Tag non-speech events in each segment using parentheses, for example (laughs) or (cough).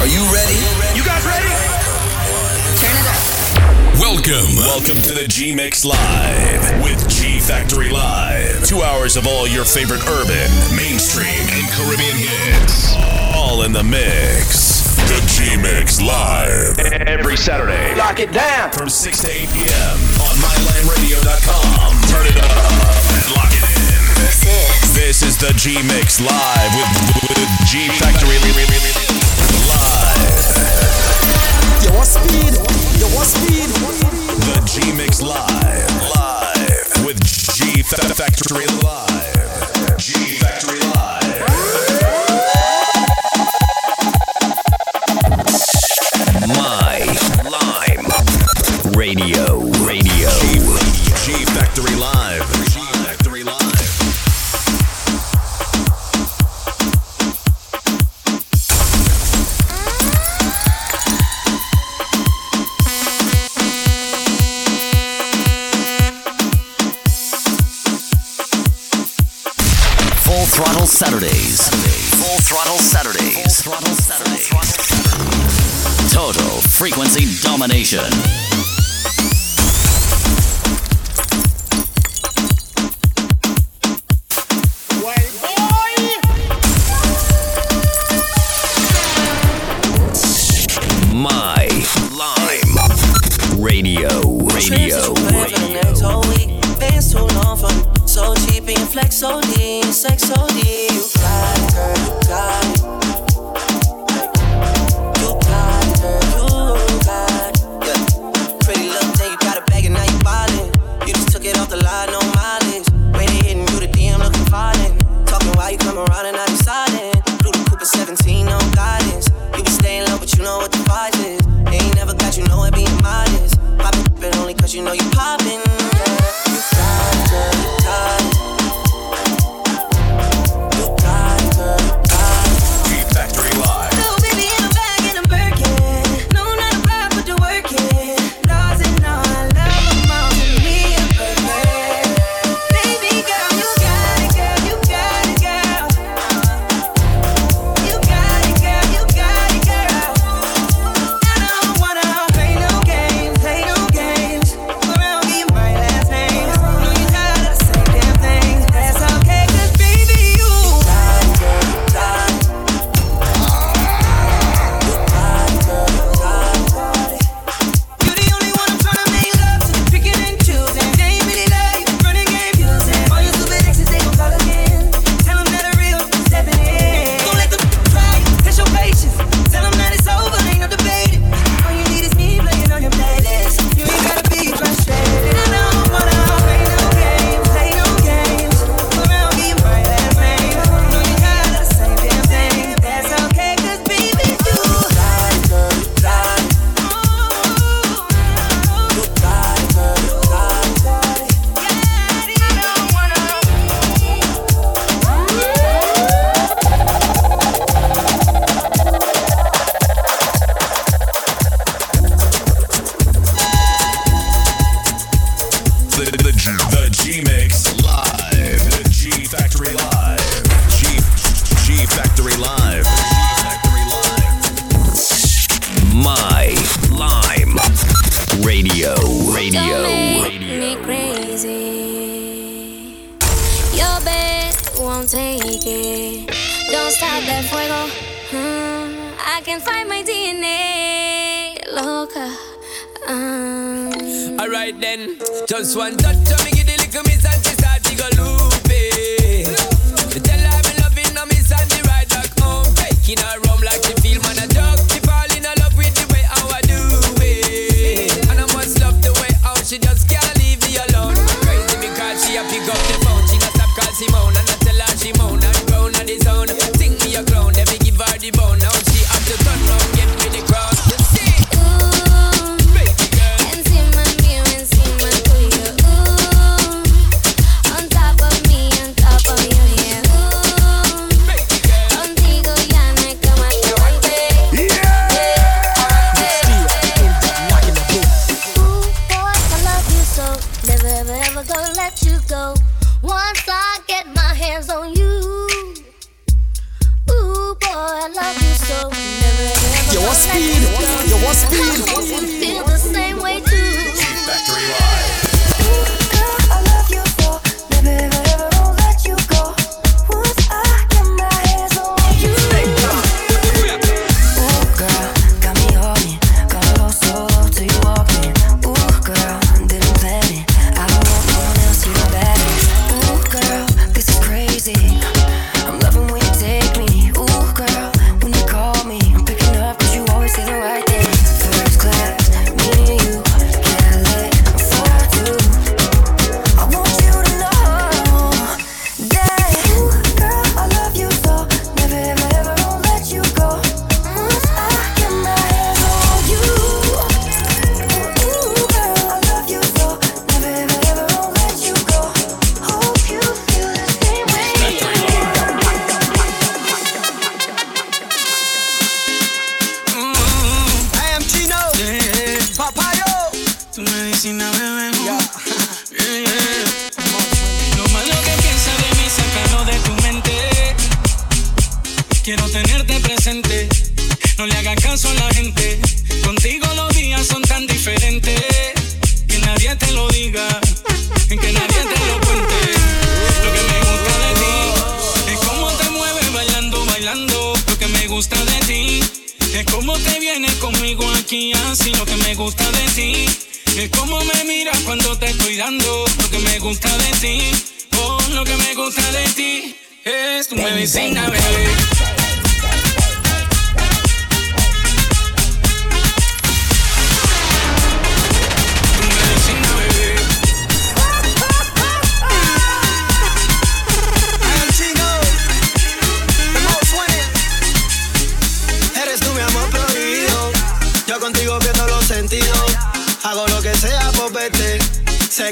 Are you ready? You guys ready? Turn it up. Welcome. Welcome to the G Mix Live with G Factory Live. Two hours of all your favorite urban, mainstream, and Caribbean hits. All in the mix. The G Mix Live. Every Saturday. Lock it down. From 6 to 8 p.m. on mylandradio.com. Turn it up and lock it in. This is. This is the G Mix Live with, with G Factory. You want speed? You want speed? The G Mix Live. Live. With G Factory Live. G Factory Live. Radio. Radio. G, G Factory Live. frequency domination.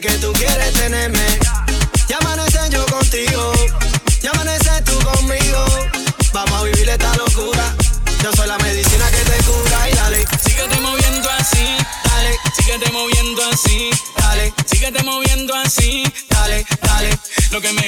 Que tú quieres tenerme. Y amanecer yo contigo. Y amanecer tú conmigo. Vamos a vivir esta locura. Yo soy la medicina que te cura. Y dale, Síguete moviendo así, dale, síguete moviendo así, dale, síguete moviendo así. dale, dale. Lo que me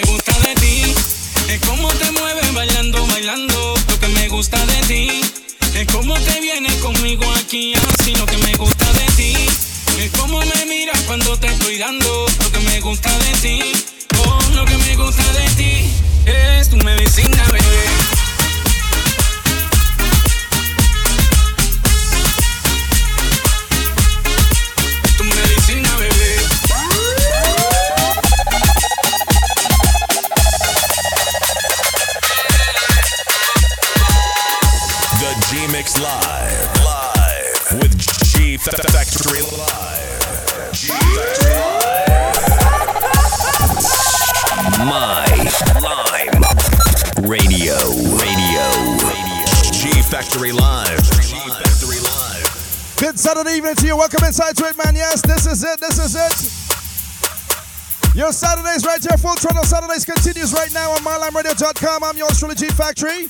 I'm yours truly, G Factory.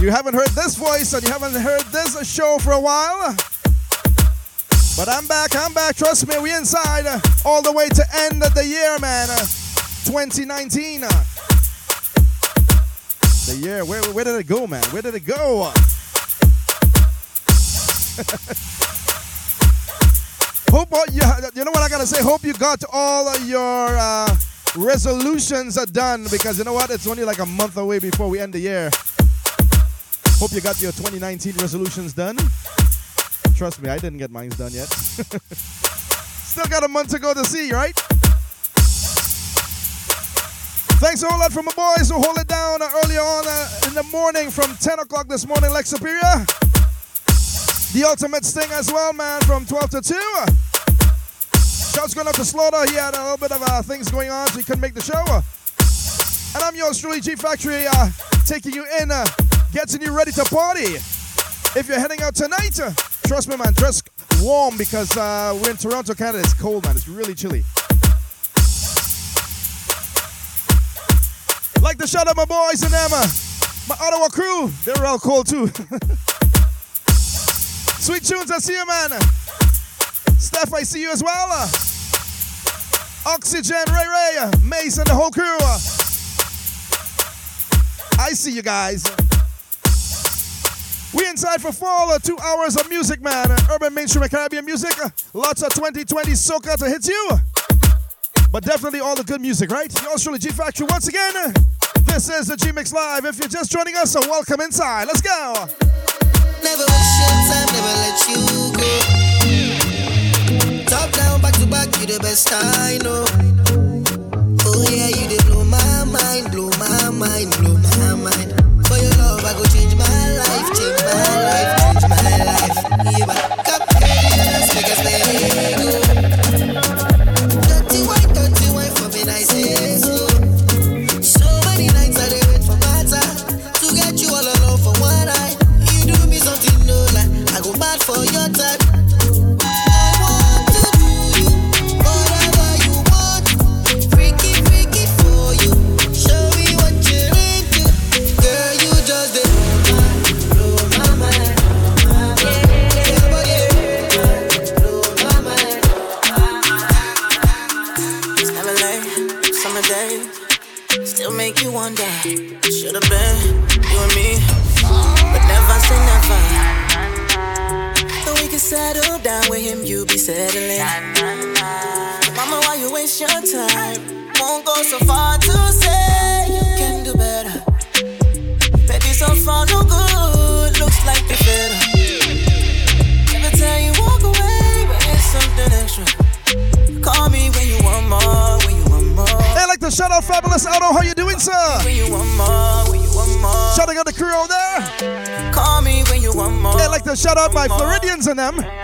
You haven't heard this voice and you haven't heard this show for a while. But I'm back. I'm back. Trust me, we inside all the way to end of the year, man. Uh, 2019. uh. The year. Where, where did it go, man? Where did it go? (laughs) Hope you, you know what I gotta say. Hope you got all of your uh, resolutions are done because you know what? It's only like a month away before we end the year. Hope you got your 2019 resolutions done. Trust me, I didn't get mine done yet. (laughs) Still got a month to go to see, right? Thanks a whole lot from my boys who hold it down earlier on uh, in the morning from 10 o'clock this morning, Lex Superior. The Ultimate Sting as well, man, from 12 to 2. Shouts going out to Slaughter. He had a little bit of uh, things going on, so he couldn't make the show. And I'm yours truly, G Factory, uh, taking you in, uh, getting you ready to party. If you're heading out tonight, uh, trust me, man, dress warm because uh, we're in Toronto, Canada. It's cold, man. It's really chilly. Like to shout out my boys and them, uh, my Ottawa crew. They're all cold too. (laughs) Sweet tunes, I see you, man. Steph, I see you as well. Oxygen, Ray Ray, Mace, and the whole crew. I see you guys. We inside for fall, uh, two hours of music, man. Urban mainstream and Caribbean music. Lots of 2020 soca to hit you. But definitely all the good music, right? Yours truly, G Factory. Once again, this is the G Mix Live. If you're just joining us, so welcome inside. Let's go. you the best I know. Panem.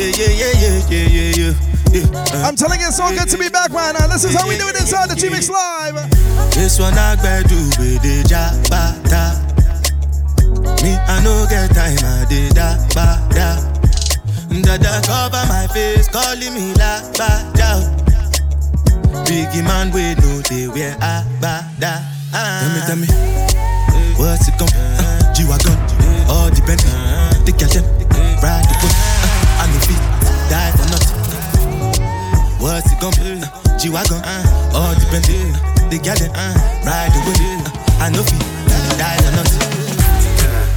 yeah, yeah, yeah, yeah, yeah, yeah. yeah. Uh, I'm telling you, it's all good to be back, man. And this is how we do it inside the G-Mix Live. This one I do with the jabata. Me, I no get time, I did da ba da. Dada cover my face, calling me la ba da. Biggie man, we know they wear a ba da. Tell me, tell me, what's it come? Uh, uh-huh. G-Wagon, all the Bentley, uh-huh. take your time. What's it gonna be? G-Wagon, uh, all depending. The garden, uh, ride the wind. I know feet, die or not.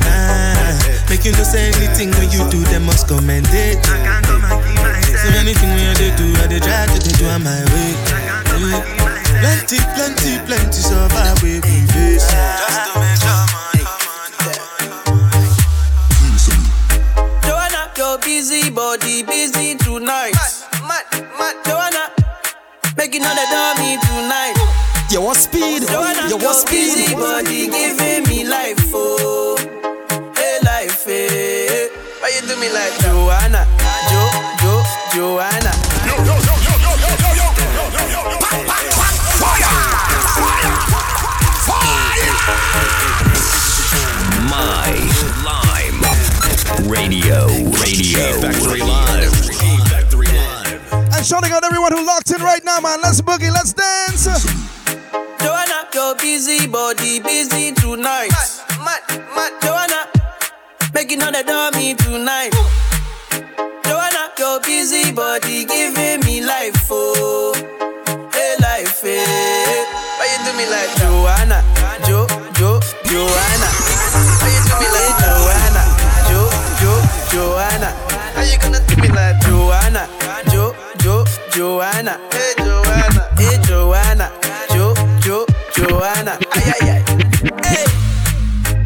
Nah, make you no say anything when you do, they must commend it. So anything when they do, I they try to they do on my way. I can't come and keep Plenty, plenty, plenty survive so we face. Just to make sure money. Joanna, your busy body, busy tonight mad Joanna, making all the dummy tonight. You what speed, Joanna, you want speed. Busy body giving me life, oh, hey life, hey. Why you do me like that? Joanna, Jo, Jo, Joanna? Yo, My Lime Radio, Radio shouting out everyone who locked in right now, man. Let's boogie, let's dance. Joanna, your busy body busy tonight. Mad, mad, mad. Joanna, making all the dummy tonight. Joanna, your busy body giving me life, oh, hey life, hey. Why you do me like Joanna, Jo, Jo, Joanna? Why you do me like Joanna, Jo, Jo, Joanna? How you gonna do me like Joanna, Jo, Jo, Joanna? Hey Joanna, hey Joanna, Jo, Jo, Joanna. Ay ay ay. Hey,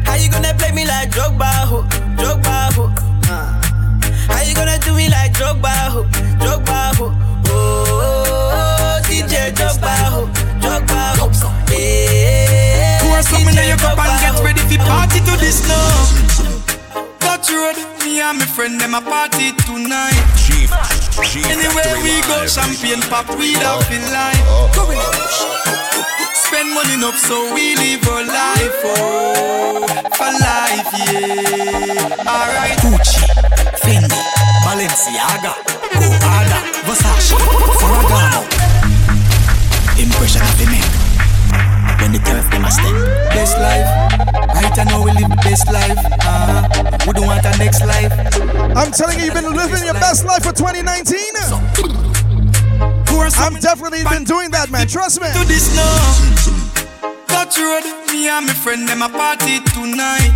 how you gonna play me like Drogba, ho, Drogba, ho? Uh. How you gonna do me like Drogba, ho, Drogba, ho? Oh, DJ Drogba, ho, Drogba, ho. Hey, Pour some in your cup and get ready for party to this now. Touch road, me and my friend them a party tonight. Chief. Chief Anywhere we go, Live. champagne pop, we don't feel like. Spend money enough so we live our life, oh, for life, yeah. Alright. Gucci, Fendi, Balenciaga, Go Versace, Ferragamo. Impression of the make when the turf them a step. Best life, right I know we live the best life. Uh, we don't want a next life. I'm telling you, you've been living your best life for 2019. I'm definitely been doing that, man. Trust me. to this now. Touch road, me and my friend them a party tonight.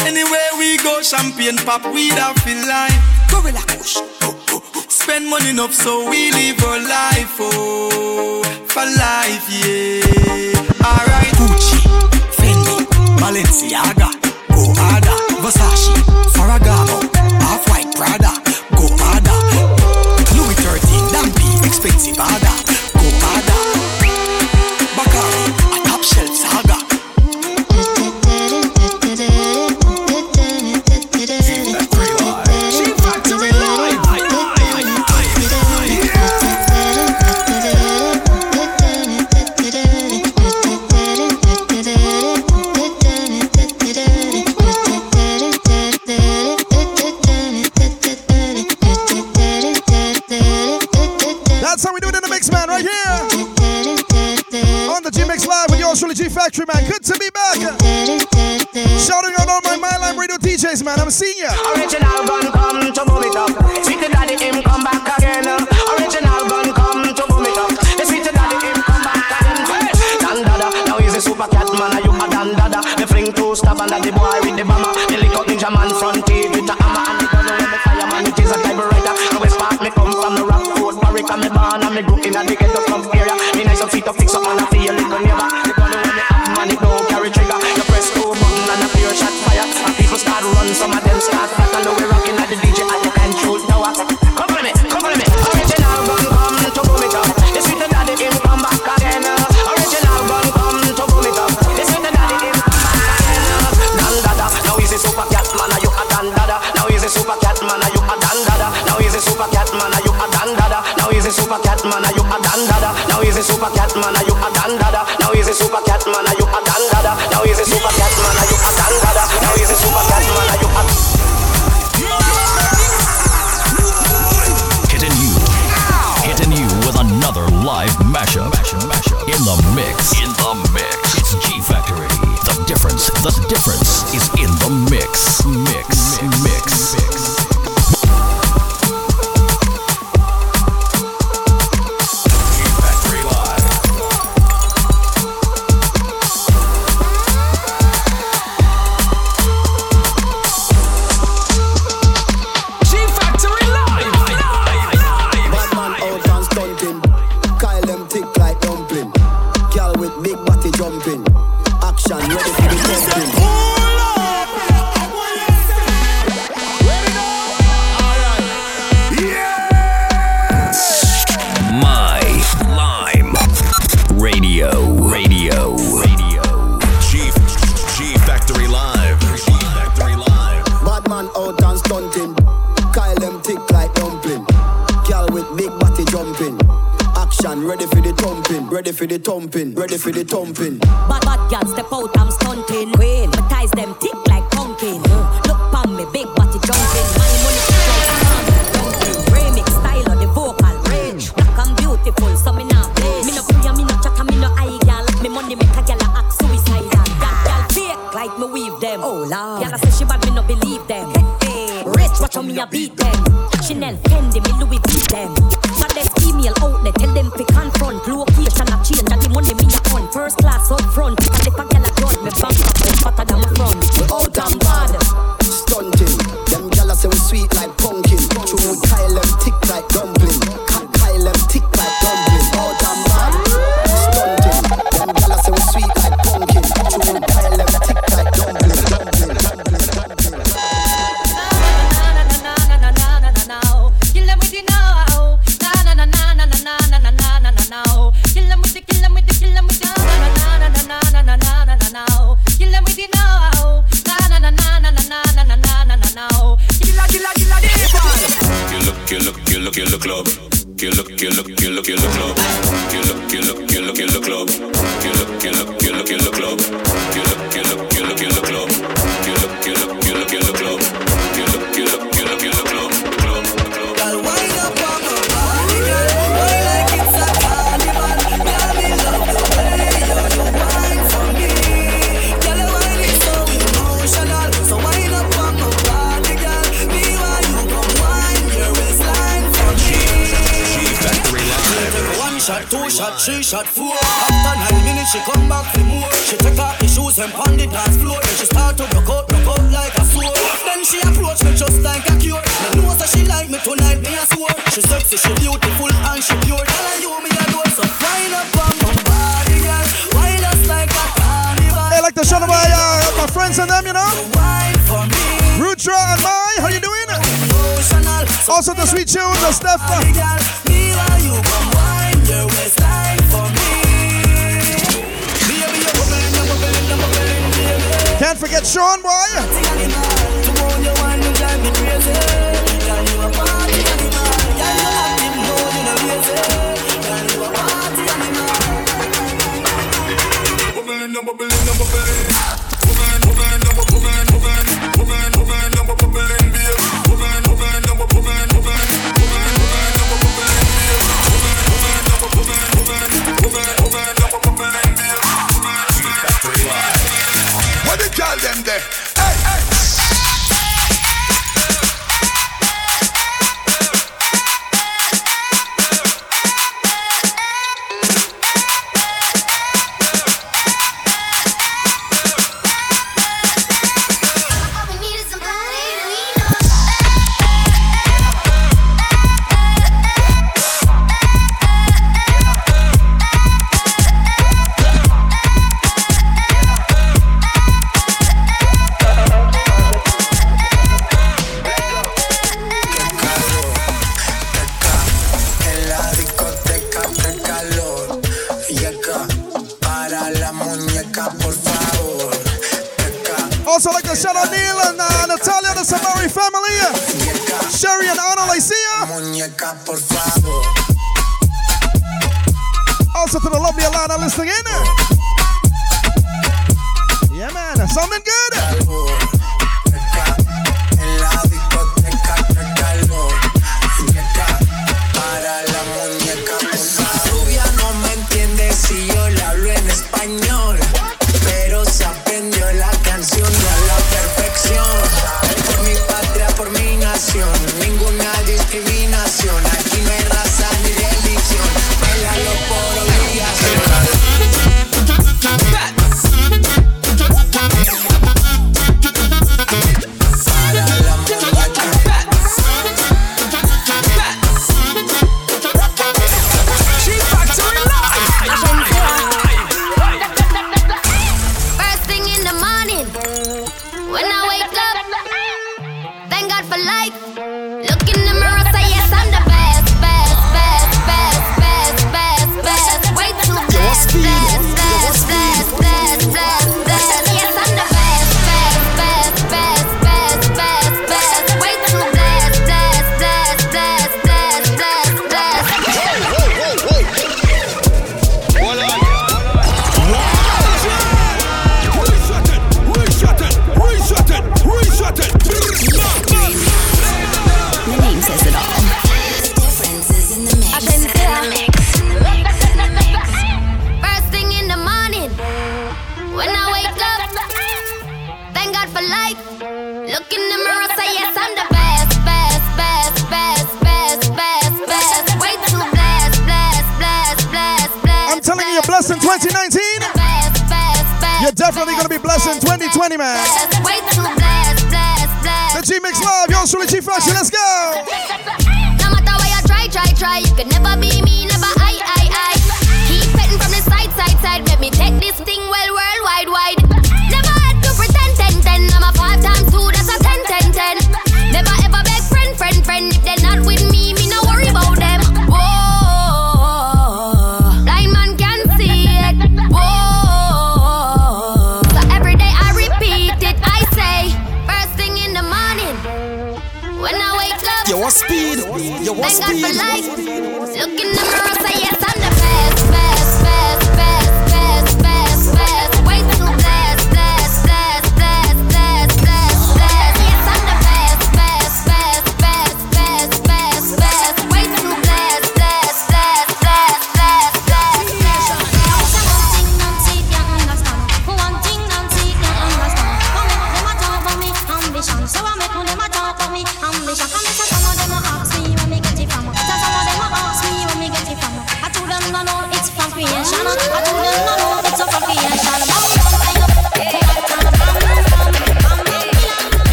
Anywhere we go, champagne pop, we don't feel like. Gorilla Kush. Spend money enough so we live our life, oh, for life, yeah. Alright. Location, location, change, and the money me a on. First class up front.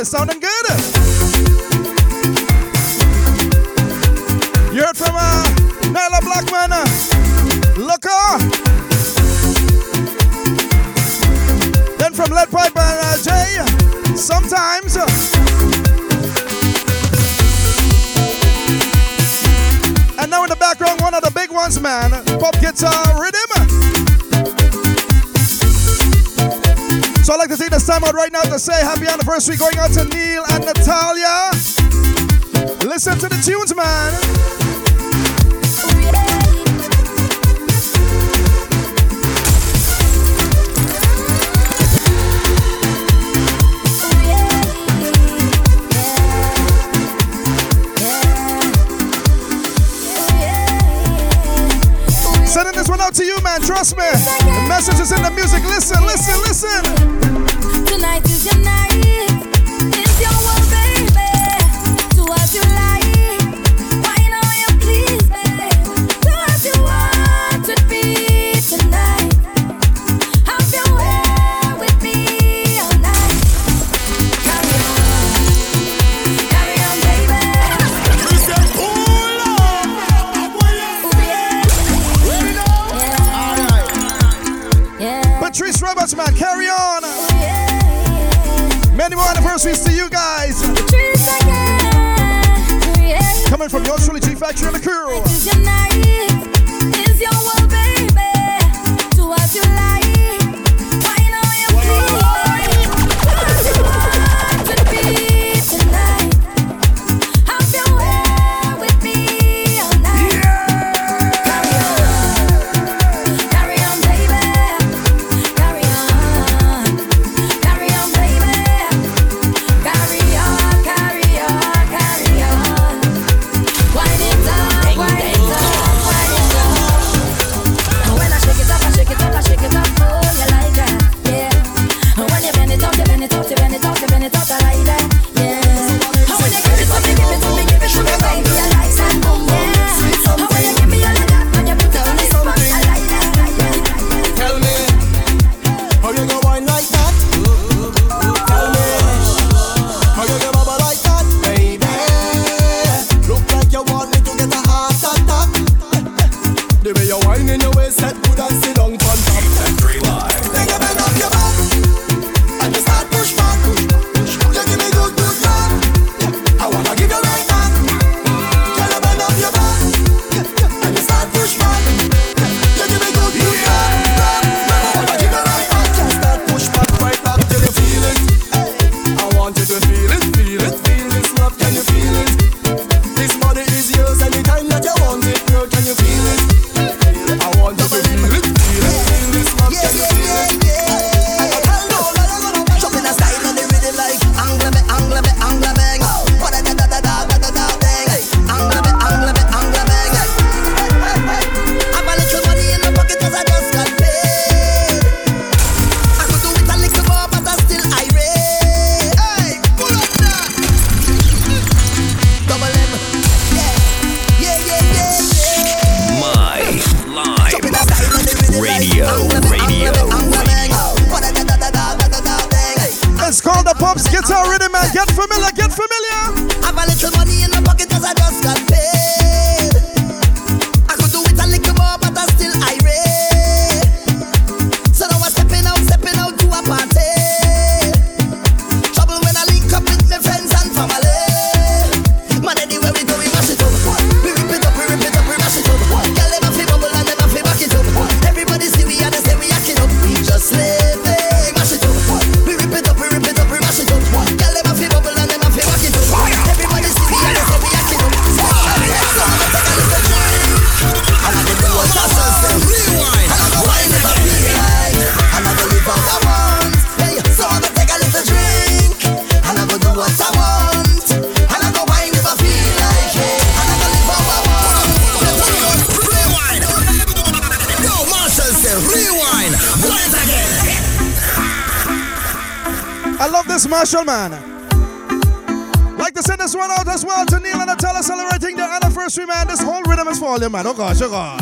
Yet. Trust anniversary going out to Neil 买多 nó 个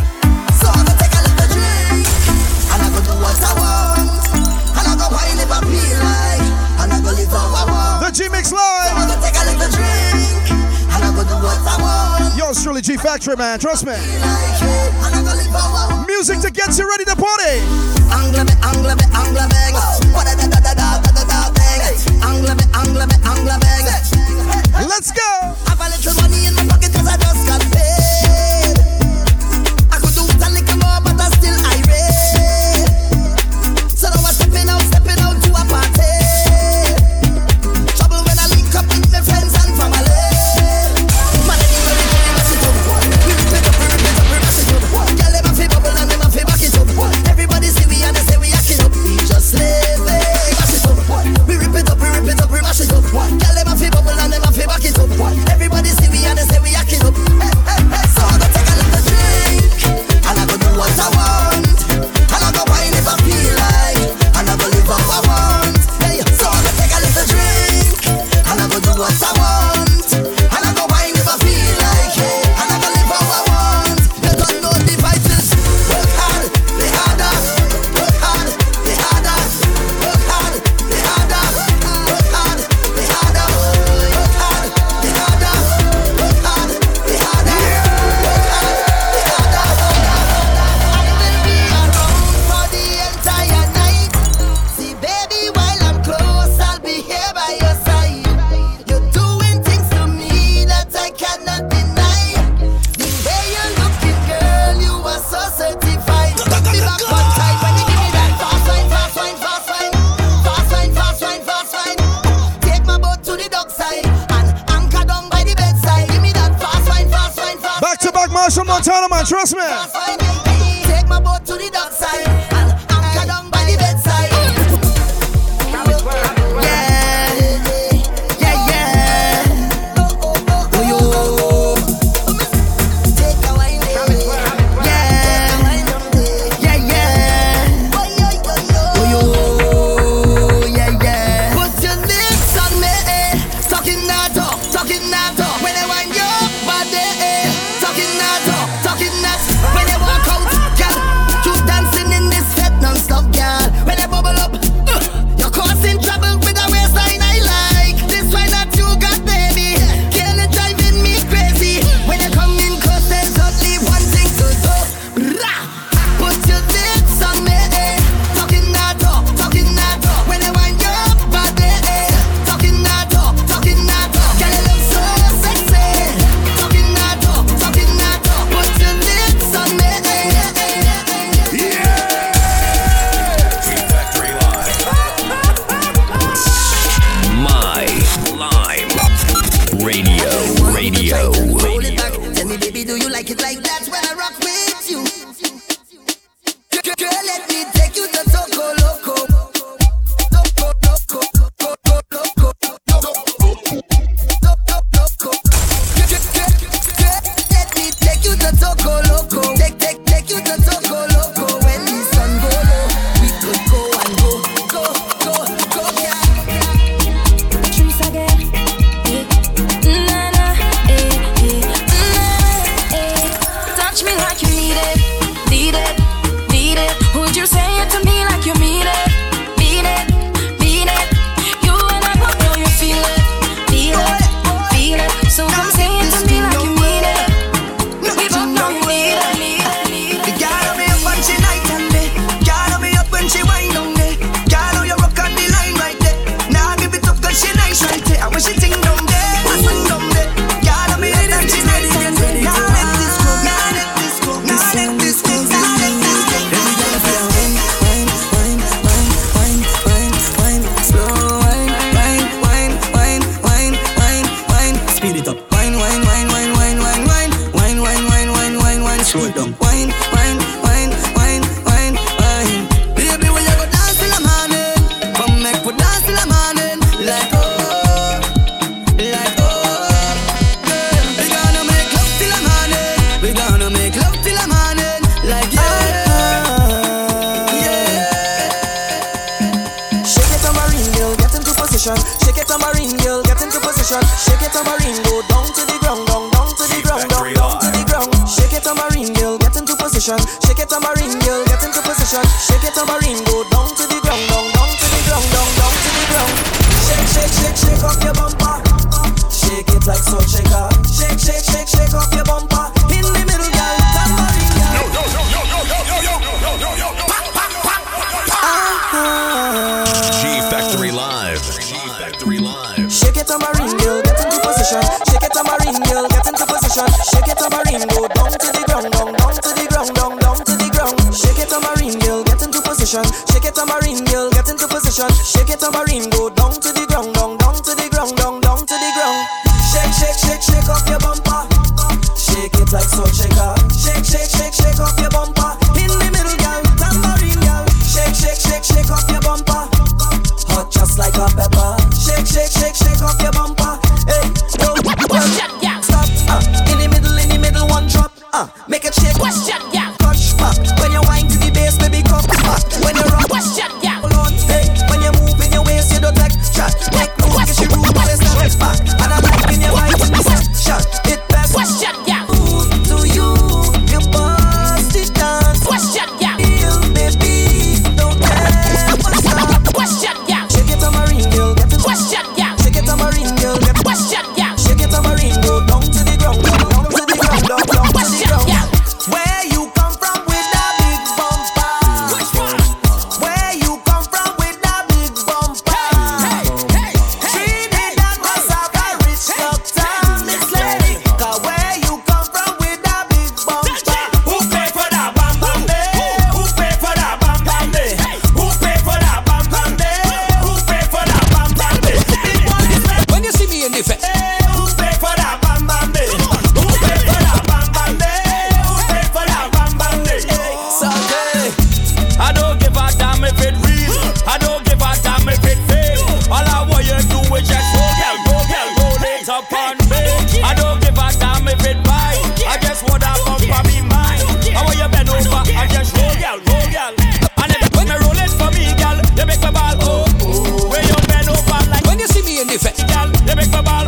girl,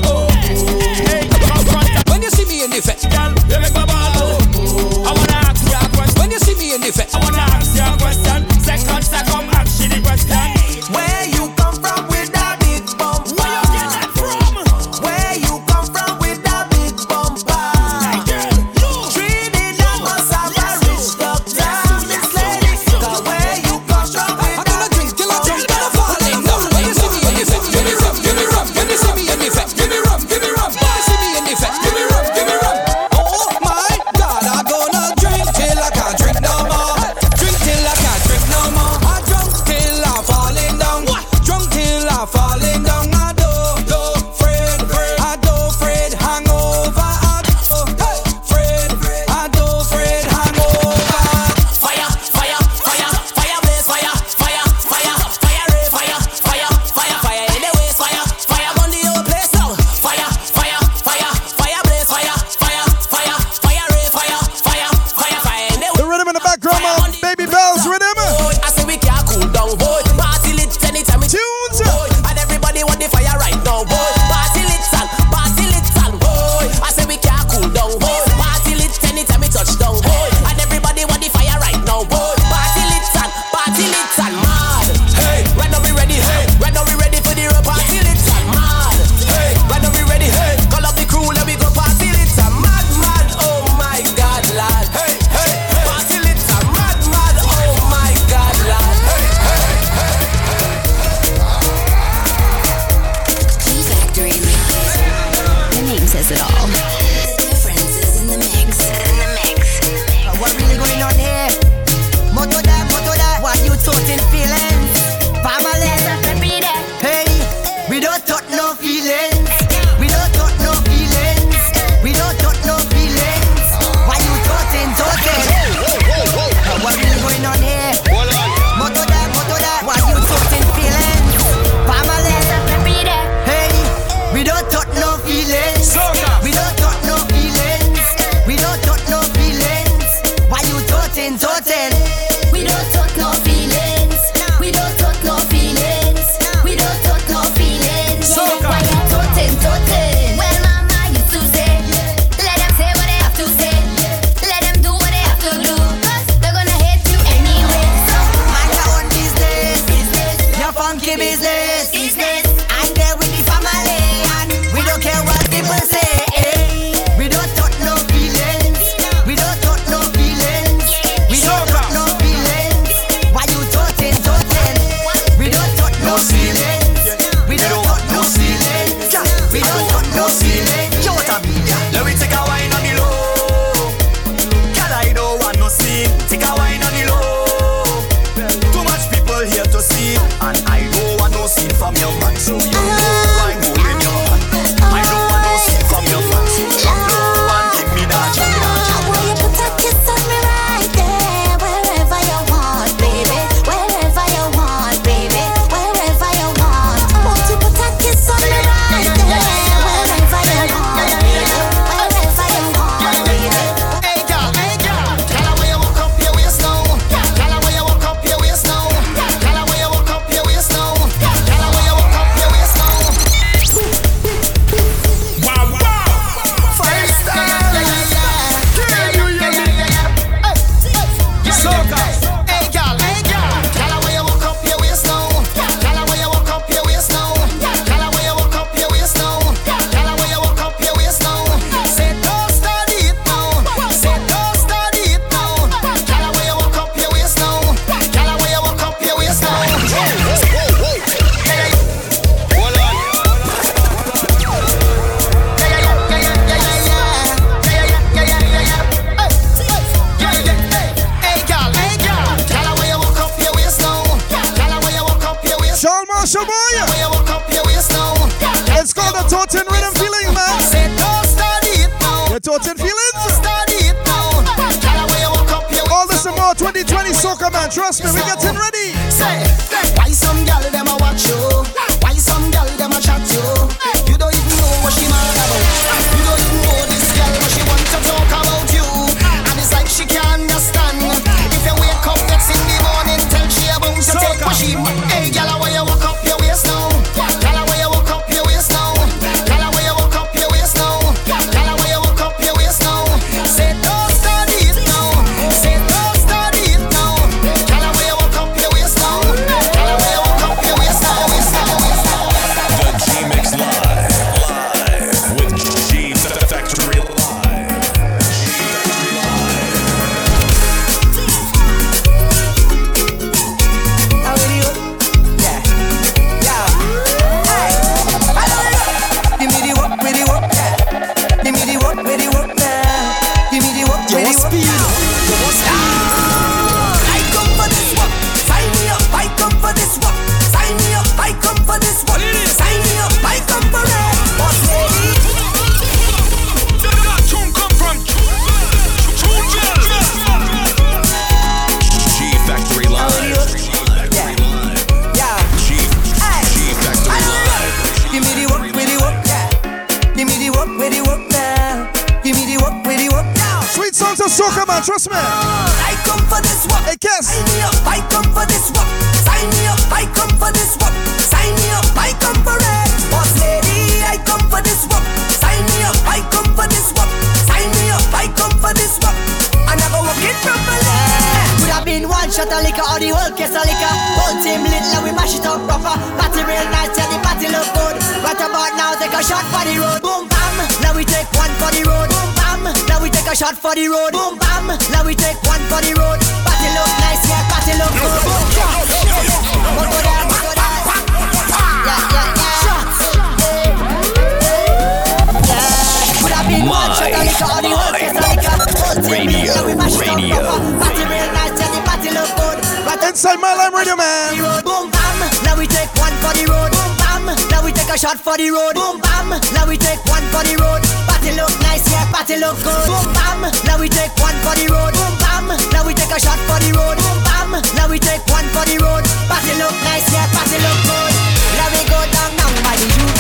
Spider-Man. Boom bam, now we take one for the road. Boom bam, now we take a shot for the road. Boom bam, now we take one for the road. Party look nice, yeah, party look good. Boom bam, now we take one for the road. Boom bam, now we take a shot for the road. Boom bam, now we take one for the road. Party look nice, yeah, party look good. Now we go down down by the juve.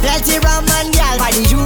Plenty rum and gal by the juve.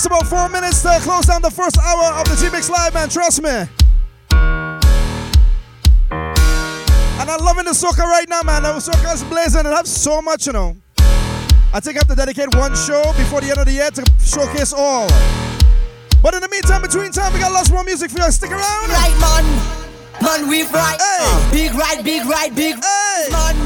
us about four minutes to close down the first hour of the T-Mix Live, man. Trust me. And I'm loving the soccer right now, man. The soccer is blazing and I have so much, you know. I think I have to dedicate one show before the end of the year to showcase all. But in the meantime, between time, we got lots more music for you. Stick around. Right, man. Man, we ride. Hey. Big ride, big ride, big hey. man.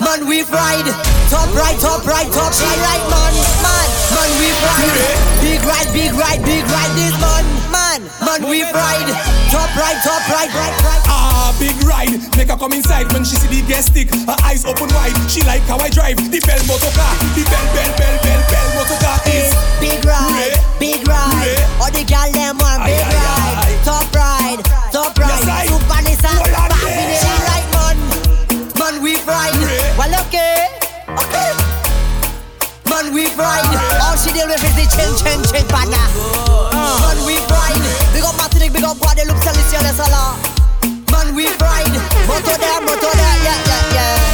Man, we ride. Top right, top right, top right, right man. Man, man, we fried ride, big ride, big ride this man, man, man we ride. Top ride, top ride, right, right. Ah, big ride. Make her come inside when she see the gas stick. Her eyes open wide. She like how I drive the bell motor car. The bell, bell, bell, bell, bell motor car is big ride, big ride. All the girl them want big ride, top ride, top ride. Super nice, happy ride. One week ride. All she deal with is the chin, chin, chin banner. One week ride. Big up Martinique, big up Guadeloupe, Celestia, Lesala. Man, we ride. Motor there, motor there, yeah, yeah, yeah.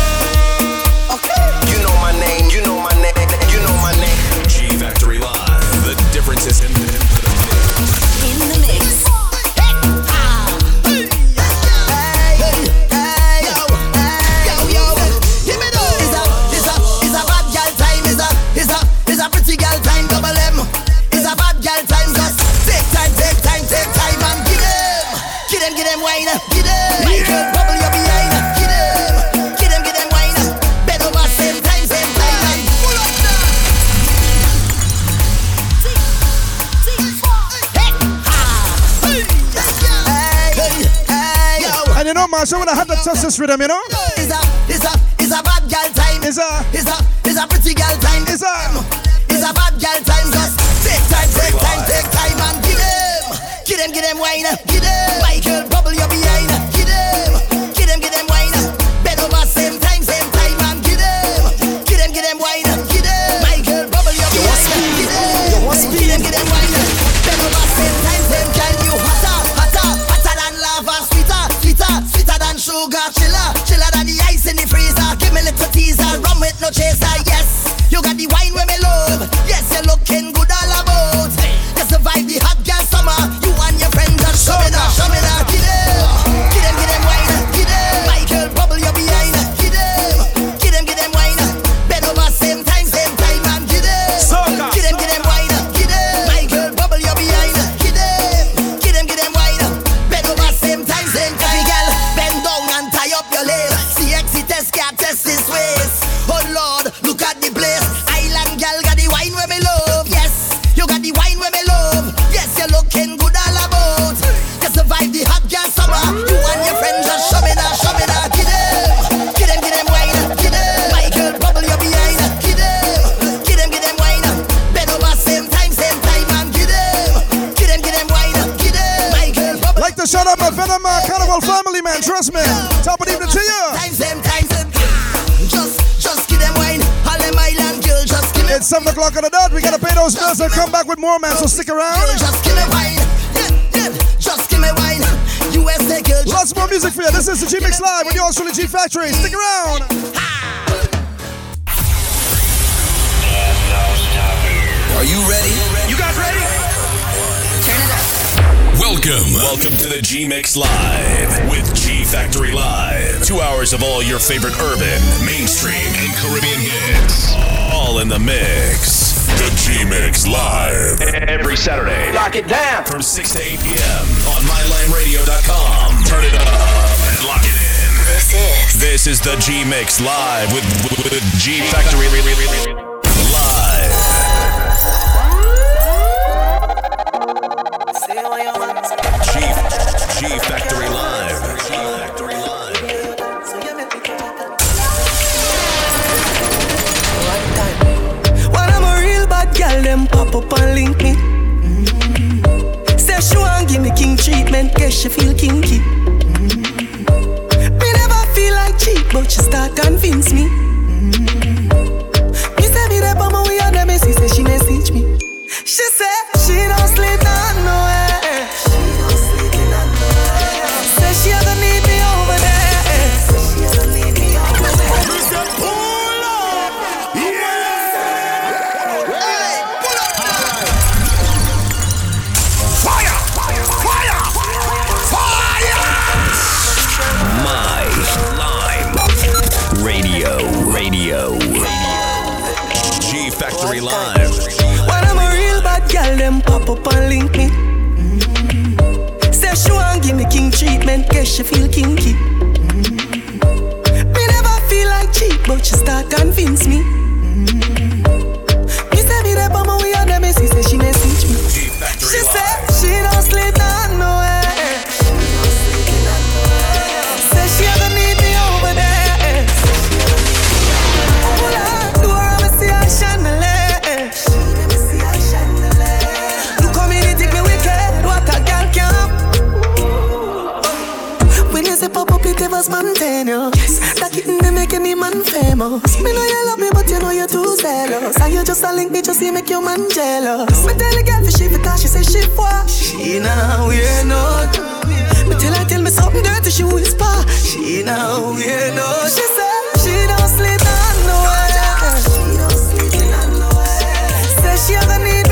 So when I have had the justice rhythm, you know? It's a, it's a, it's a bad girl time. It's a, it's a, it's a pretty girl time. It's a, it's a bad girl time. Just take time, take time, take time and give them. Give them, give them wine. Give them. Michael, bubble your behind. favorite just make your man jealous. Me tell the girl for she fit she say she for. She now we not. Me tell her tell me something dirty, she whisper. She now we not. She say she don't sleep on no way. She don't no way. Say she ever need.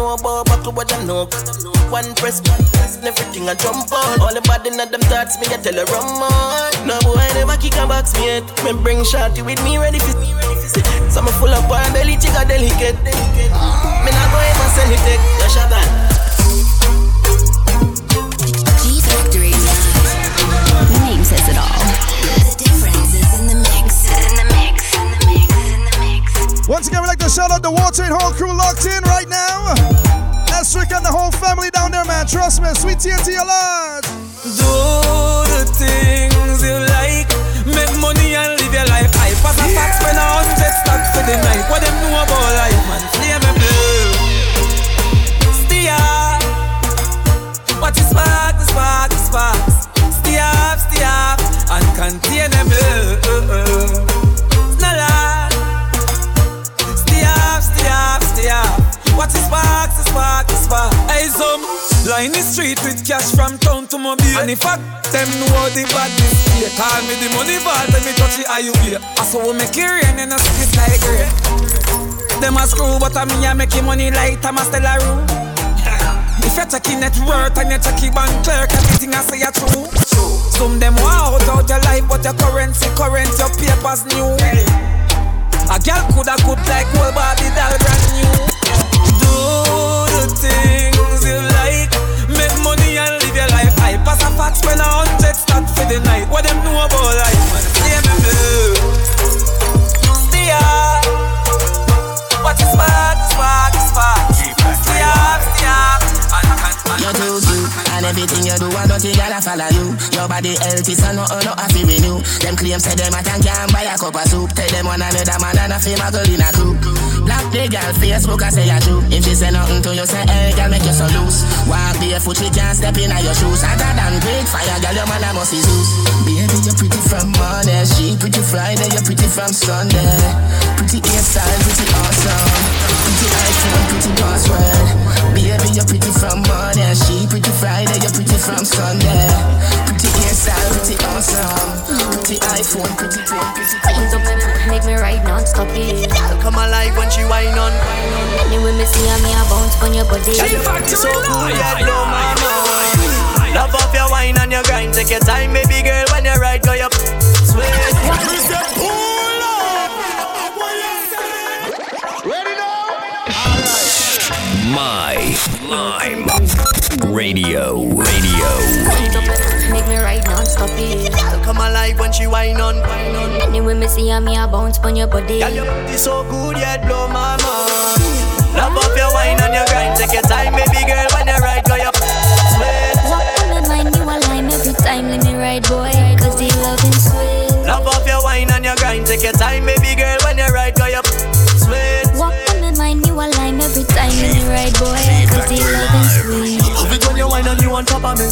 know about buckle, what them know. One press, one press, and everything I jump on. All the bad in them thoughts, me I tell her run on. No boy I never kick a box me yet. Me bring shorty with me ready for. So me full of on belly, chick a delicate. Me not go ever sell it, take your shabbat. Once again, we'd like to shout out the Water and whole crew locked in right now. That's and the whole family down there, man. Trust me, sweet TNT a lot. Do the things you like. Make money and live your life. I pass a fax spend a hundred stacks for the night. What them know about life, man? Flame me blue. Steer. What is spark, the spark, the sparks. Stay up, stay up, and contain them. Snella. What is spark, the spark, the spark. Hey, some line the street with cash from town to mobile. And if I them know the badness here, call me the money vault, let me touch the IUB. I saw we make it rain and a split like rain. Them a screw, but I me a make money like I'm a stellar room. If you're checking net worth and you're checking bank clerk, everything I say are true. Some them want out out your life, but your currency, current, your papers new. A girl coulda good like whole body doll brand new. Things you like, make money and live your life. I pass a fat spend a hundred start for the night. What them know about life, man? Play me blue. Stay up. What is spark, spark, spark. Stay up, stay up. You're too cute, and everything you do, I don't think I'll follow you. Your body healthy, so no, no, I feel renew. Them claims say them a tank can buy a cup of soup. Tell them one another man and a fame a girl in a group. Black the girl Facebook, I say you true. If she say nothing to you, say hey, girl, make you so loose. Walk barefoot, she can't step in your shoes. Other than great fire, girl, your man a must be Zeus. Baby, you're pretty from Monday, she pretty Friday, you're pretty from Sunday. Pretty hairstyle, pretty awesome. Pretty iPhone, pretty password. Baby, you're pretty from Monday, she pretty Friday, you're pretty from Sunday. Pretty awesome. Pretty iPhone, pretty pretty, pretty. Wind up and make me ride non-stop it. Come alive when she whine on. Anyway, me see me a bounce on your body. So cool, yeah, blow my mind. Love off your wine and your grind. Take your time, baby girl, when you ride, go up. Sweet. My Lime Radio. Radio. Wind make me ride non-stop it. Come alive when she whine on. Anyway, me see me a bounce on your body. Girl, your body so good, yet blow my mind. Love off your wine and your grind. Take your time, baby girl, when you ride, go up. Sweet. Walk on my mind, you a lime every time. Let me ride, boy, cause the loving sweet. Love off your wine and your grind. Take your time, baby girl, when you ride, go up. Every time. Let me ride, boy, cause the loving sweet. Love it when you wine and you on top of me.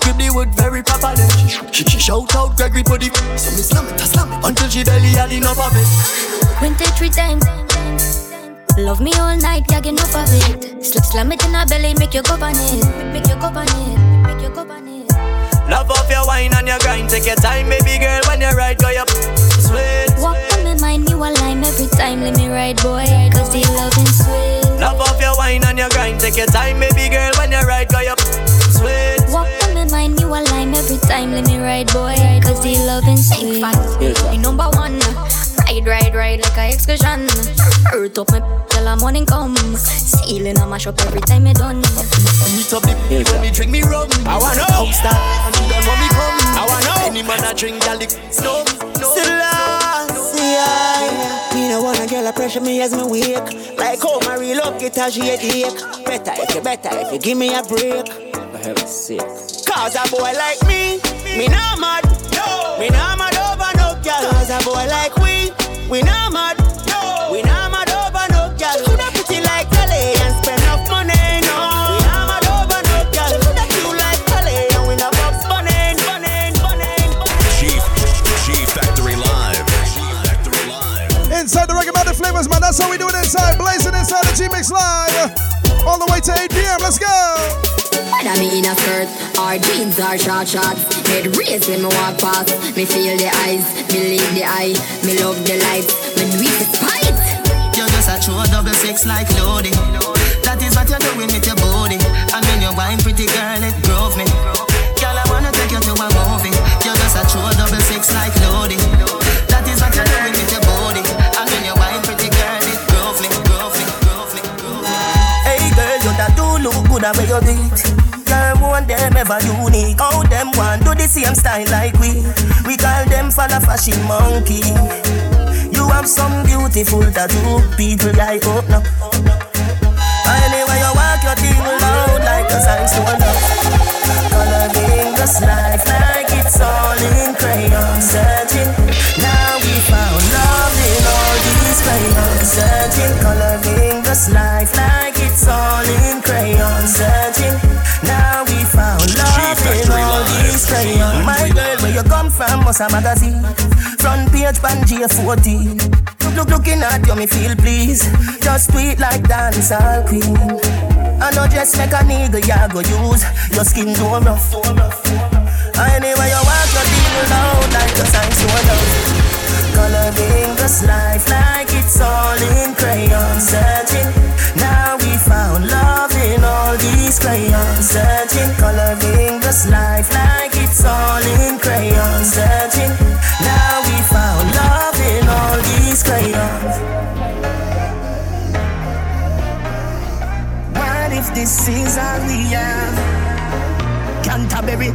Grip the wood very properly. Shout out Gregory the so me slam it, I slam it until she belly had enough of it. Twenty three times. Love me all night, get enough of it. Sl- slam it in her belly, make you go on it. Make you go on it. Make you go on it. Love off your wine and your grind. Take your time, baby girl, when you ride, go up. Sweet. My mind, you a lime every time. Let me ride, boy, cause the loving sweet. Love off your wine and your grind. Take your time, baby girl, when you ride, go up. Sweet. Walk on my mind, you a lime every time. Let me ride, boy, cause the loving sweet. Me number one. Uh, ride, ride, ride like a excursion. Earth up my till the morning come. Ceiling I mash up every time me done. Beat up the beat when me drink me rum. I wanna know. Star and you done when me come. I wanna know. Any man I drink, y'all lick snow. Selassie, I Me no wanna get a pressure me as me wake Like how my real love get a shade ache Better if you better if you give me a break. For heaven's sake Cause a boy like me, me not mad. No. Me not mad over no girl. Cause a boy like we, we not mad Reggae man. That's how we do it inside. Blazing inside the G Mix Live. All the way to 8 p.m. Let's go. Whether me in a skirt or jeans or short shorts Head raised when me walk past Me feel the eyes, me leave the eye Me love the lights, me do it despite You're just a true double six like loading. That is what you're doing with your body. And when you're wine, pretty girl, it drove me. The way you do it. Girl, want them ever unique. How them want do the same style like we. We call them follow fashion monkey. You have some beautiful tattoo, people like up oh, now. Anyway, you walk your thing loud like a sign love. Coloring this life like it's all in crayon. Searching, now we found love in all these crayons. Searching, coloring this life like it's all in crayon. Searching, now we found love in all these crayons. My girl, where you come from? Must a magazine. Front page, Pangea 14. Look, looking at you, me feel please. Just tweet like dancehall queen. I know just make a nigga, ya go use your skin too rough. Anyway, you walk your deal loud like a sign so love. Coloring this life like it's all in crayon. Searching, now we found love in all these crayons. Searching, coloring this life like it's all in crayon. Searching, now we found love in all these crayons. What if this is all we have? Canterbury,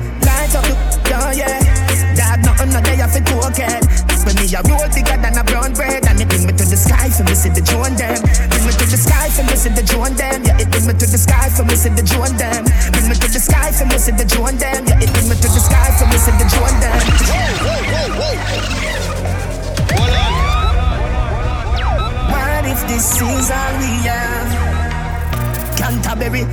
me a roll bigger than a brown bread, and it bring me to the sky for me see the drone them. Bring me to the sky for me see the drone them. Yeah, it bring me to the sky for me see the drone them. Bring me to the sky for me see the drone them. Yeah, it bring me to the sky for me see the drone them. What if this is all we have? Canterbury,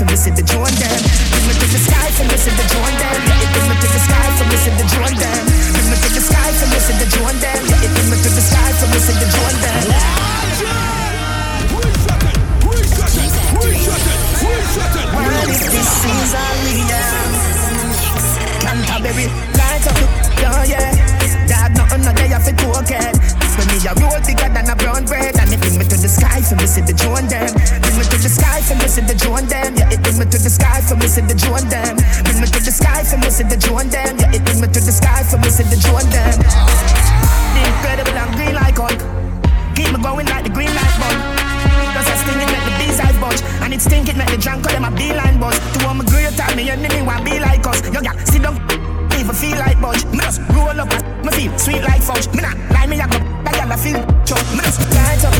from listen to Jordan. Bring me to the sky from listen to Jordan. Yeah, it bring me to the sky from listen to Jordan. Bring me to the sky from listen to Jordan. Yeah, it bring me to the sky from listen to Jordan. What if this is our leader? Canterbury, light up, yeah, yeah. Dad, nothing, no day, I fit to when me a roll bigger than a brown bread And it bring me to the sky for missing the joint them Bring me to the sky for missing the joint them Yeah, to the sky for see the drone them. Bring me to the sky for see the drone them. Yeah, it bring me to the sky for see the drone them. The incredible and green like Hulk. Keep me going like the green light bulb. Cause I sting it make the bees eyes budge And it stink it make the drunk call them a beeline buzz To all my great time, me enemy want be like us Yo, yeah, sit down, even feel like budge Me just roll up, me feel sweet like fudge Me not lie, me a go, I feel chug Me just light up,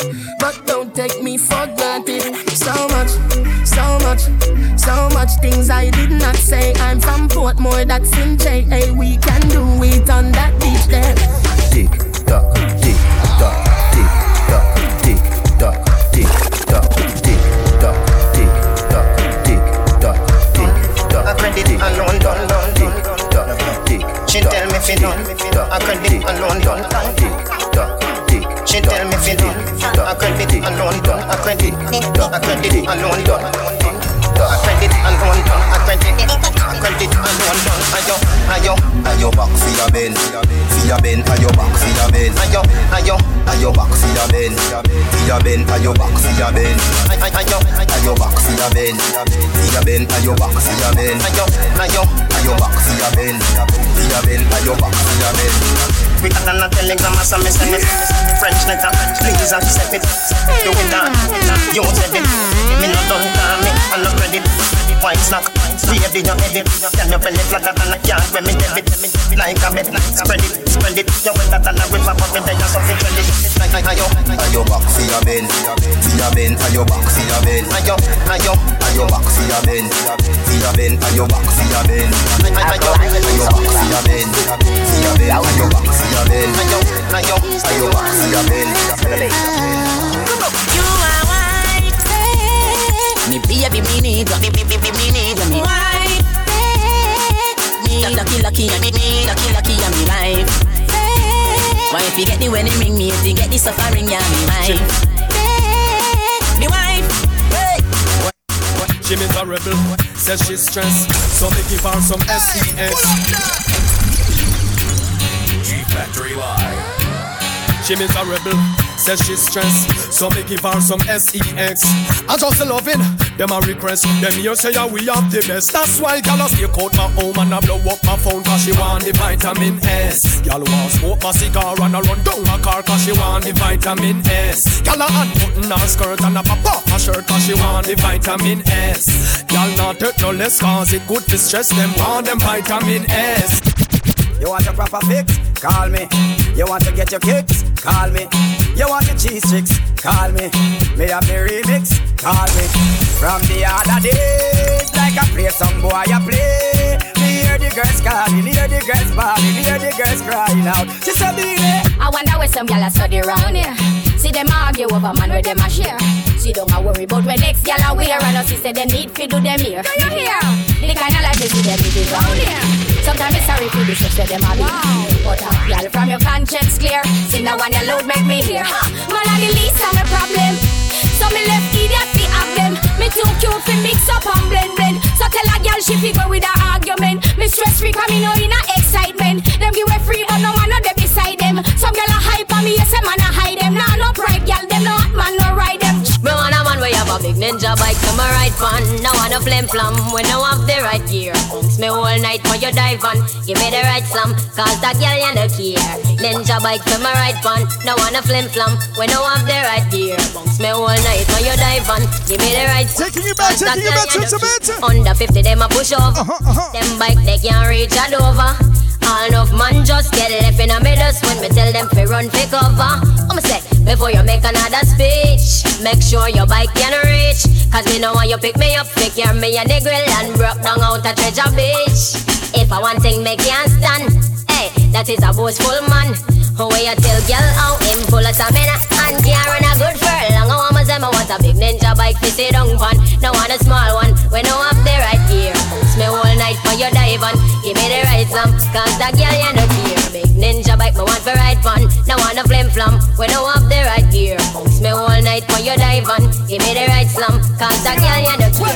it. But don't take me for granted. So much, so much, so much things I did not say. I'm from Portmore, that's in JA. We can do it on that beach there. Tick tock, tick tock, tick tock, tick tock, tick tock, tick tock, tick tock, tick tock, tick tock. I credit alone, done, done, done. She tell me fi done. I credit alone, done. She alone, done. I credit, I credit alone, done. I credit alone, done. I credit, I credit alone, done. Ayo, ayo, Ayo back for your ben, for your ben, ayo back for your ben, ayo, ayo, ayo back for your ben, for your ben, ayo back for your ben, ayo, ayo back for your ben, for your ben, ayo back for your ben, ayo, ayo, ayo. We got on a telegram or some send it French letter, please accept it. You win that, you said it. Me no done call me, I no credit White snack, baby you edit. Can you belly flatter than a yard when me debit. Like a bed, spread it, spread it. You that than a river but me there you something credit Like ayo, Ayo back for your ben, for your ben, ayo back for your ben, ayo, ayo, ayo back for your ben, for your ben, ayo back for your ben, ayo, ayo back for your ben, for your back for your ben, ayo, ayo, ayo back for your ben. You are white, Me baby, me need you. Me, you. White, lucky, lucky, and me, lucky, lucky, and me life. Why you get the wedding ring, me if you get the suffering, yeah, me wife. me wife. She Jimmy's. Says she's stressed, so me give her some SES. G Factory Live. A rebel. Says she's stressed, so me give her some SEX. I just loving them a request. Them here say yeah, we have the best. That's why gal a stay out my home and I blow up my phone cause she want the vitamin S. Gal want smoke my cigar and I run down my car cause she want the vitamin S. Gal a unbutton her skirt and a pop off her shirt cause she want the vitamin S. Gal not hurt no less cause it good to stress them want them vitamin S. You want a proper fix? Call me. You want to get your kicks? Call me. You want your cheese tricks? Call me. Me have the remix? Call me. From the other days, like I play some boy I play. Me hear the girls calling, hear the girls bawling, hear the girls crying out. She said. I wonder where some gyal a study round here. See them argue over man where them a share. She don't a worry about when next gyal a wear and us say them need fi do them here. Do you hear? The kind of life they see them live round here. Sometimes it's sorry for the shit where them a be. But uh, gyal from your conscience clear. See now when your load make me hear. Ha! Man a the least of my problem. So me left idiot fi have them. Me too cute fi mix up and blend blend. So tell a gyal she fi go with a argument. Me stress free 'cause me know in a excitement. Them give away free but no man no dey beside them. Some gyal a hype on me yes a man a hide them. Nah no pride gyal them no hot man no a man where you have a big ninja bike to my right fan. No want a flim flam when no have the right gear. Bounce me all night when you dive on. Give me the right slam, cause that girl you no care. Ninja bike to my right fan. No want a flim flam when no have the right gear. Bounce me all night when you dive on. Give me the right Taking you back, taking you back, switch a bit. Under 50 them a push over. Uh-huh, uh-huh. Them bike they can't reach a Dover. All enough man just get left in a middle when me tell them fi run fi cover. I'ma say before you make another speech, make sure your bike can reach. Cause me know when you pick me up, pick your me the grill and broke down out a treasure beach. If I want thing make can't stand, hey, that is a boastful man. Who way you tell girl how him full of stamina and can run a good furlong. I want say me want a big ninja bike to sit down on. No want a small one, we no have the right me all night for your dive on. Give me the right slam, cause that girl you no fear. Big ninja bike me want for ride fun. No want a flim flam, no have the right gear. Bounce me all night for your dive on. Give me the right slam, cause that girl you no fear.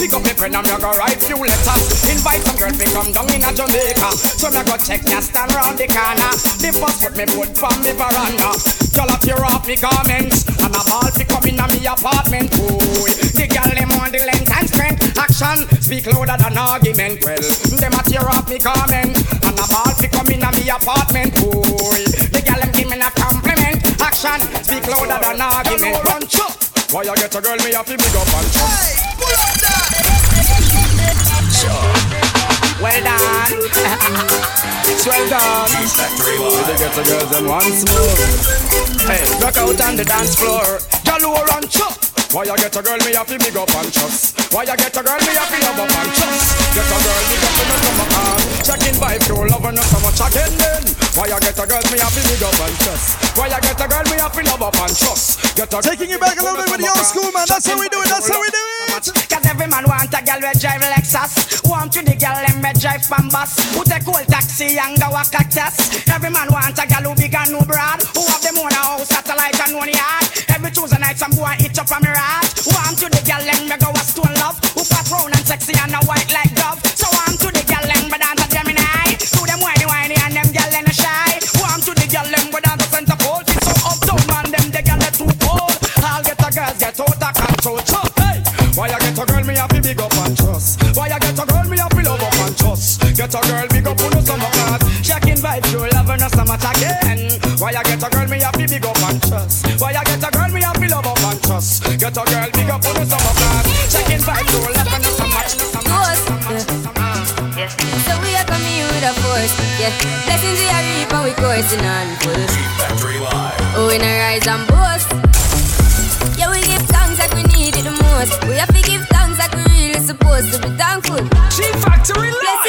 Pick up the pen and me go write few letters. Invite some girl to come down in a Jamaica. So me go check ya stand round the corner. The first put me foot from me veranda. Girl a tear off me garments and a ball fi come in a me apartment. Boy, the girl them want the length. Action speak louder than argument. Well, them a tear off me garment and a ball fi come in a me apartment. Boy, the girl them give me a compliment. Action speak louder than argument. Run chop. Why you get a girl me have to big up and chop. Pull up Well done. it's (laughs) well done. We dey get the girls them once more. Hey, rock out on the dance floor. Galore and chop. Why you get a girl me to big up and trust? Why you get a girl me to love up and trust? Get a girl big up in the stomach and checking vibe to love her not so much again then. Why you get a girl me to big up and trust? Why you get a girl me have to love up and trust? Get a Taking it back a little bit with the old school, man. That's how we do it. That's how we do it. Cause every man want a girl we drive Lexus Want to the girl them we drive Pambas Who take old taxi and go a cactus Every man want a girl who big and no broad Who have them own a house, satellite and own yard Every Tuesday night some boy eat up from me rod Want to the girl them we go a stone love Who fat round and sexy and a white like dove So want to the girl them we dance a Gemini To them whiny whiny and them girl them shy Want to the girl them we dance a center pole So uptown man them the girl they too cold All get a girls get out of control Chop, hey! Why you get a girl me have to big up and trust? Why you get a girl me have to love up and trust? Get a girl big up on the summer class. Checking vibe, true love and so much again. Why you get a girl me have to big up and trust? Why you get a girl me up? Get a girl big up on the summer class. Checking vibe, true love and so much, so much. So we are coming with a force, yeah. Blessings we are reap and we coursing on full. Live. Oh, in a rise and boast. Yeah, we give thanks like we need it the most. We have to give thanks like we really supposed to be thankful. G Factory Blessings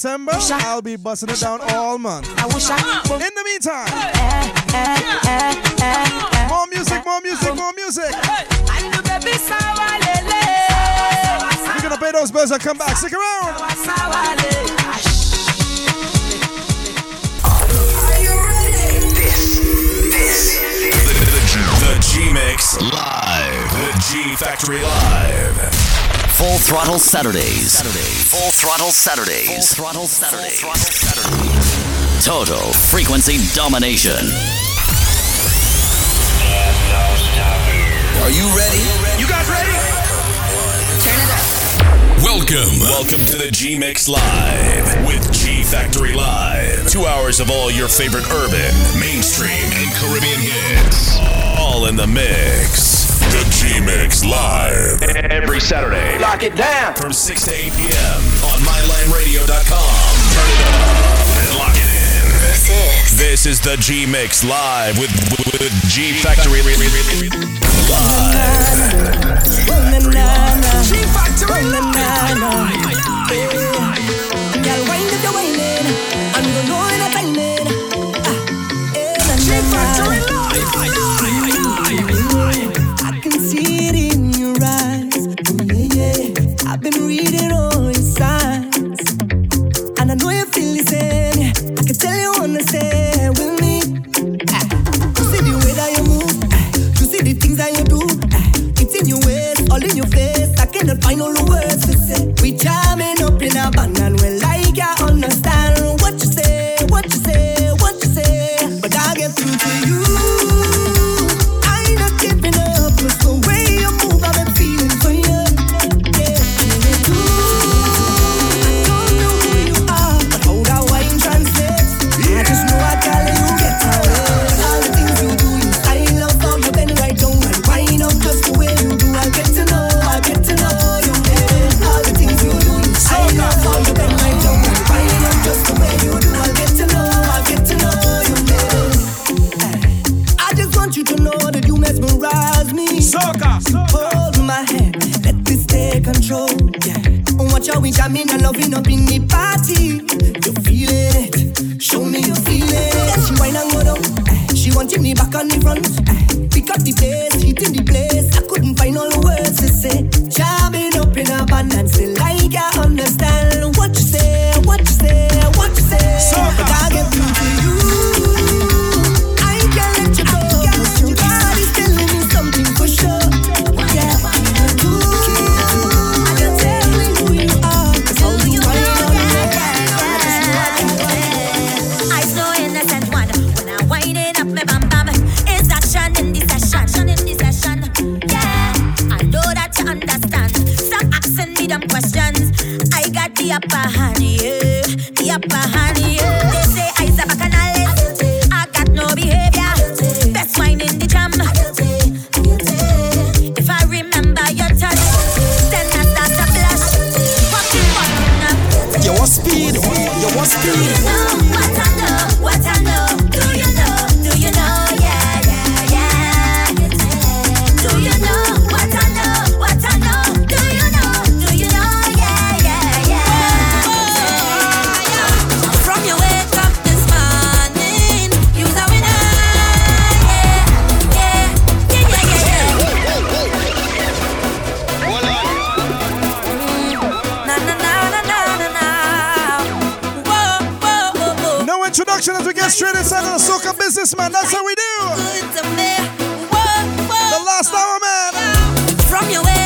December, I, will be busting it down all month. I wish I In the meantime, more music, more music, more music. Hey. We're gonna pay those bills and come back. Stick around. Are you ready? This, this, this. The G Mix Live. The G Factory Live. Full throttle Saturdays. Saturdays. Full Throttle Saturdays. Full throttle Saturdays. Full throttle Saturdays. Total frequency domination. Are you ready? You guys ready? Turn it up. Welcome. Welcome to the G Mix Live with G Factory Live. Two hours of all your favorite urban, mainstream, and Caribbean hits. All in the mix. The G Mix Live. Every Saturday. Lock it down. From 6 to 8 p.m. on MyLineRadio.com. Turn it up and lock it in. This is. This is the G Mix Live with, with, G Factory. Live. G Factory I'm gonna know that I need. G Factory Live. Ah, eh, introduction as we get straight inside of the soca businessman. That's how we do. The last hour, man. From your way.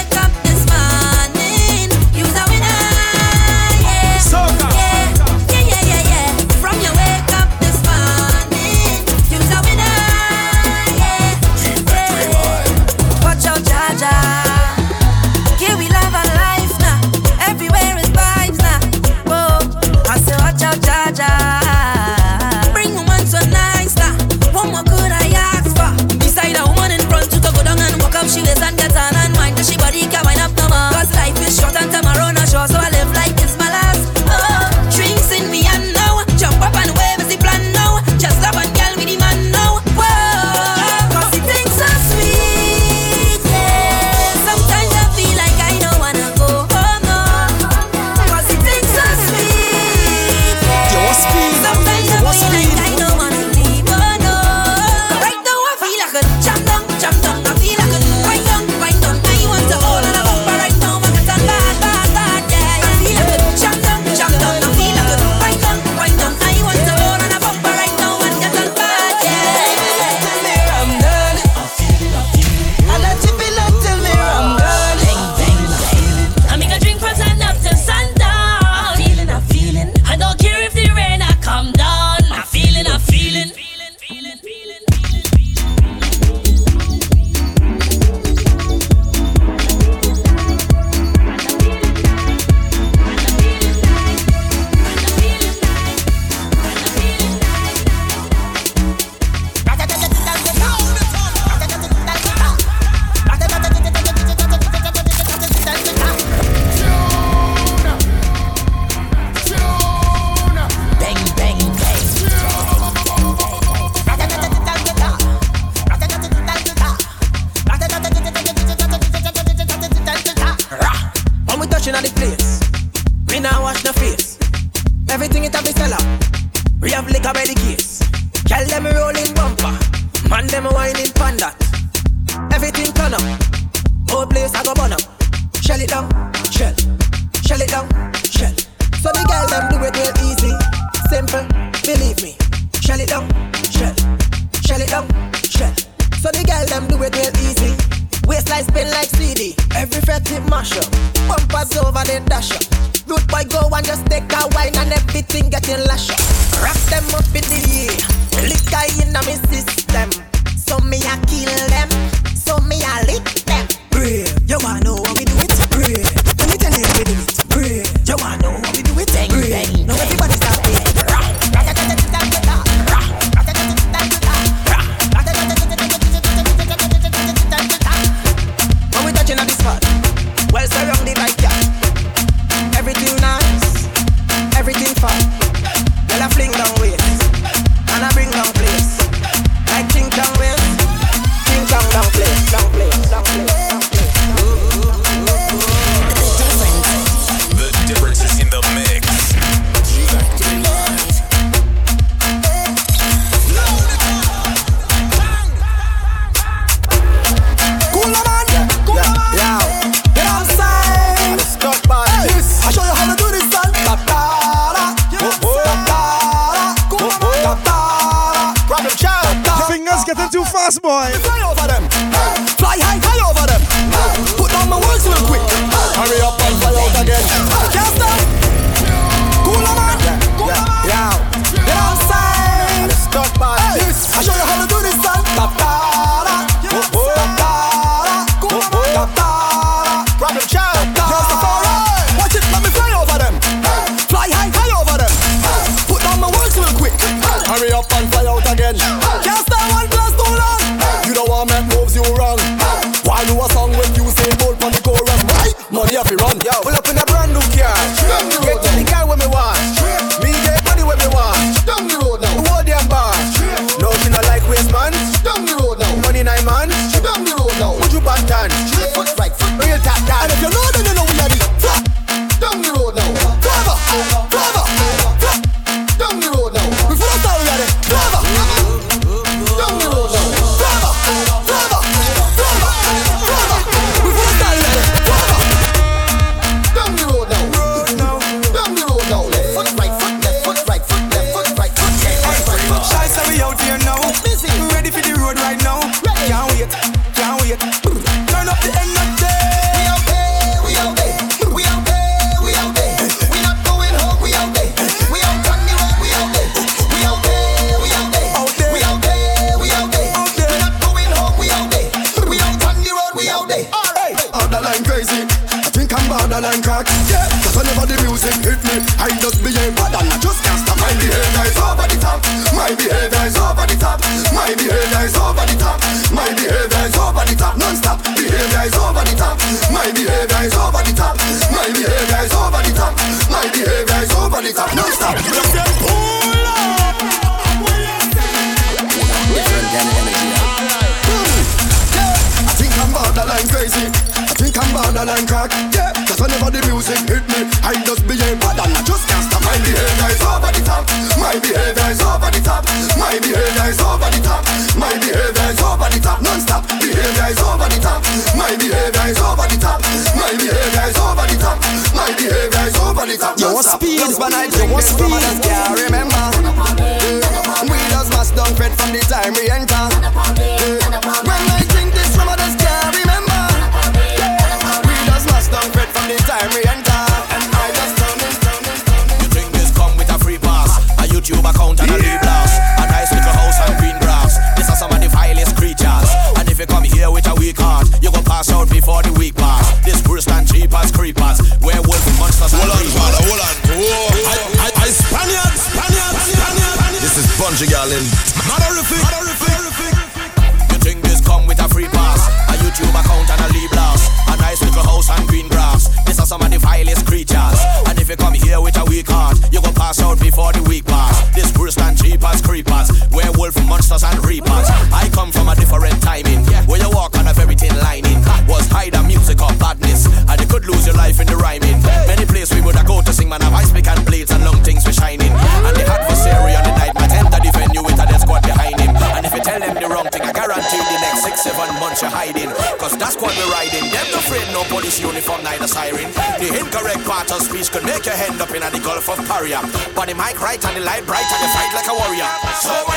barrier. But the mic right and the light bright and the fight like a warrior. So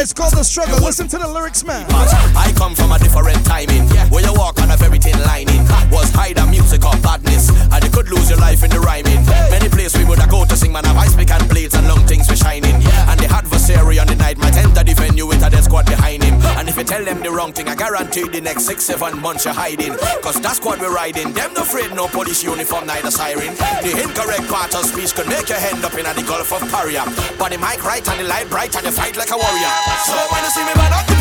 It's called The Struggle. Listen to the lyrics, man. I come from a different timing. Yeah. Where you walk Guaranteed the next six, seven months you're hiding. Cause that squad we're riding, them no afraid, no police uniform, neither siren. The incorrect part of speech could make your hand up in the Gulf of Paria. But the mic right and the light bright and you fight like a warrior. So when you see me, man,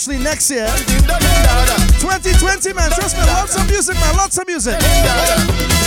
actually next year. 2020, man. Trust me, lots of music, man. Lots of music.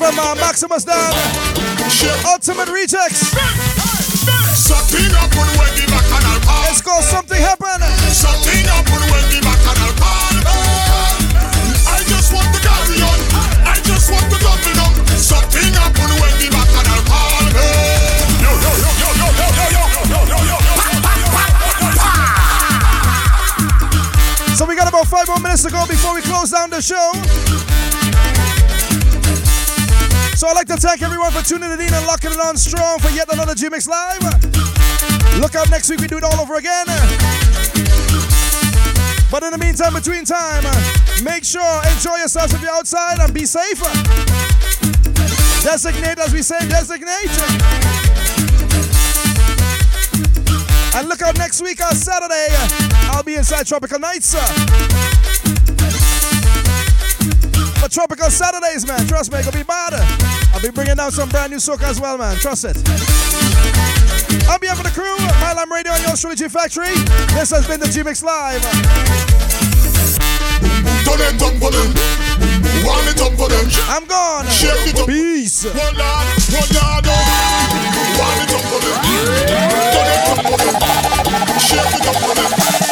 one from uh, Maximus Dan. Ultimate Rejects. Something happen when the back and. Let's go, something happen. Something happen when the back and alcohol. I just want to carry on. I just want to double up. Something happen when the back and alcohol. Yo, yo, yo, yo, yo, yo, yo, yo, yo, yo, yo. So we got about five more minutes to go before we close down the show. to thank everyone for tuning in and locking it on strong for yet another G-Mix Live. Look out next week, we do it all over again. But in the meantime, between time, make sure, enjoy yourselves if you're outside and be safe. Designate as we say, designate. And look out next week on Saturday. I'll be inside Tropical Nights. But Tropical Saturdays, man, trust me, it's gonna be better. I'll be bringing down some brand new soca as well, man. Trust it. On behalf of the crew, Mylam Radio and your Astrology Factory, this has been the G-Mix Live. It for them. It up for them. I'm gone. Shake it up. Peace. One one it up for them. It for them. Shake it up for them.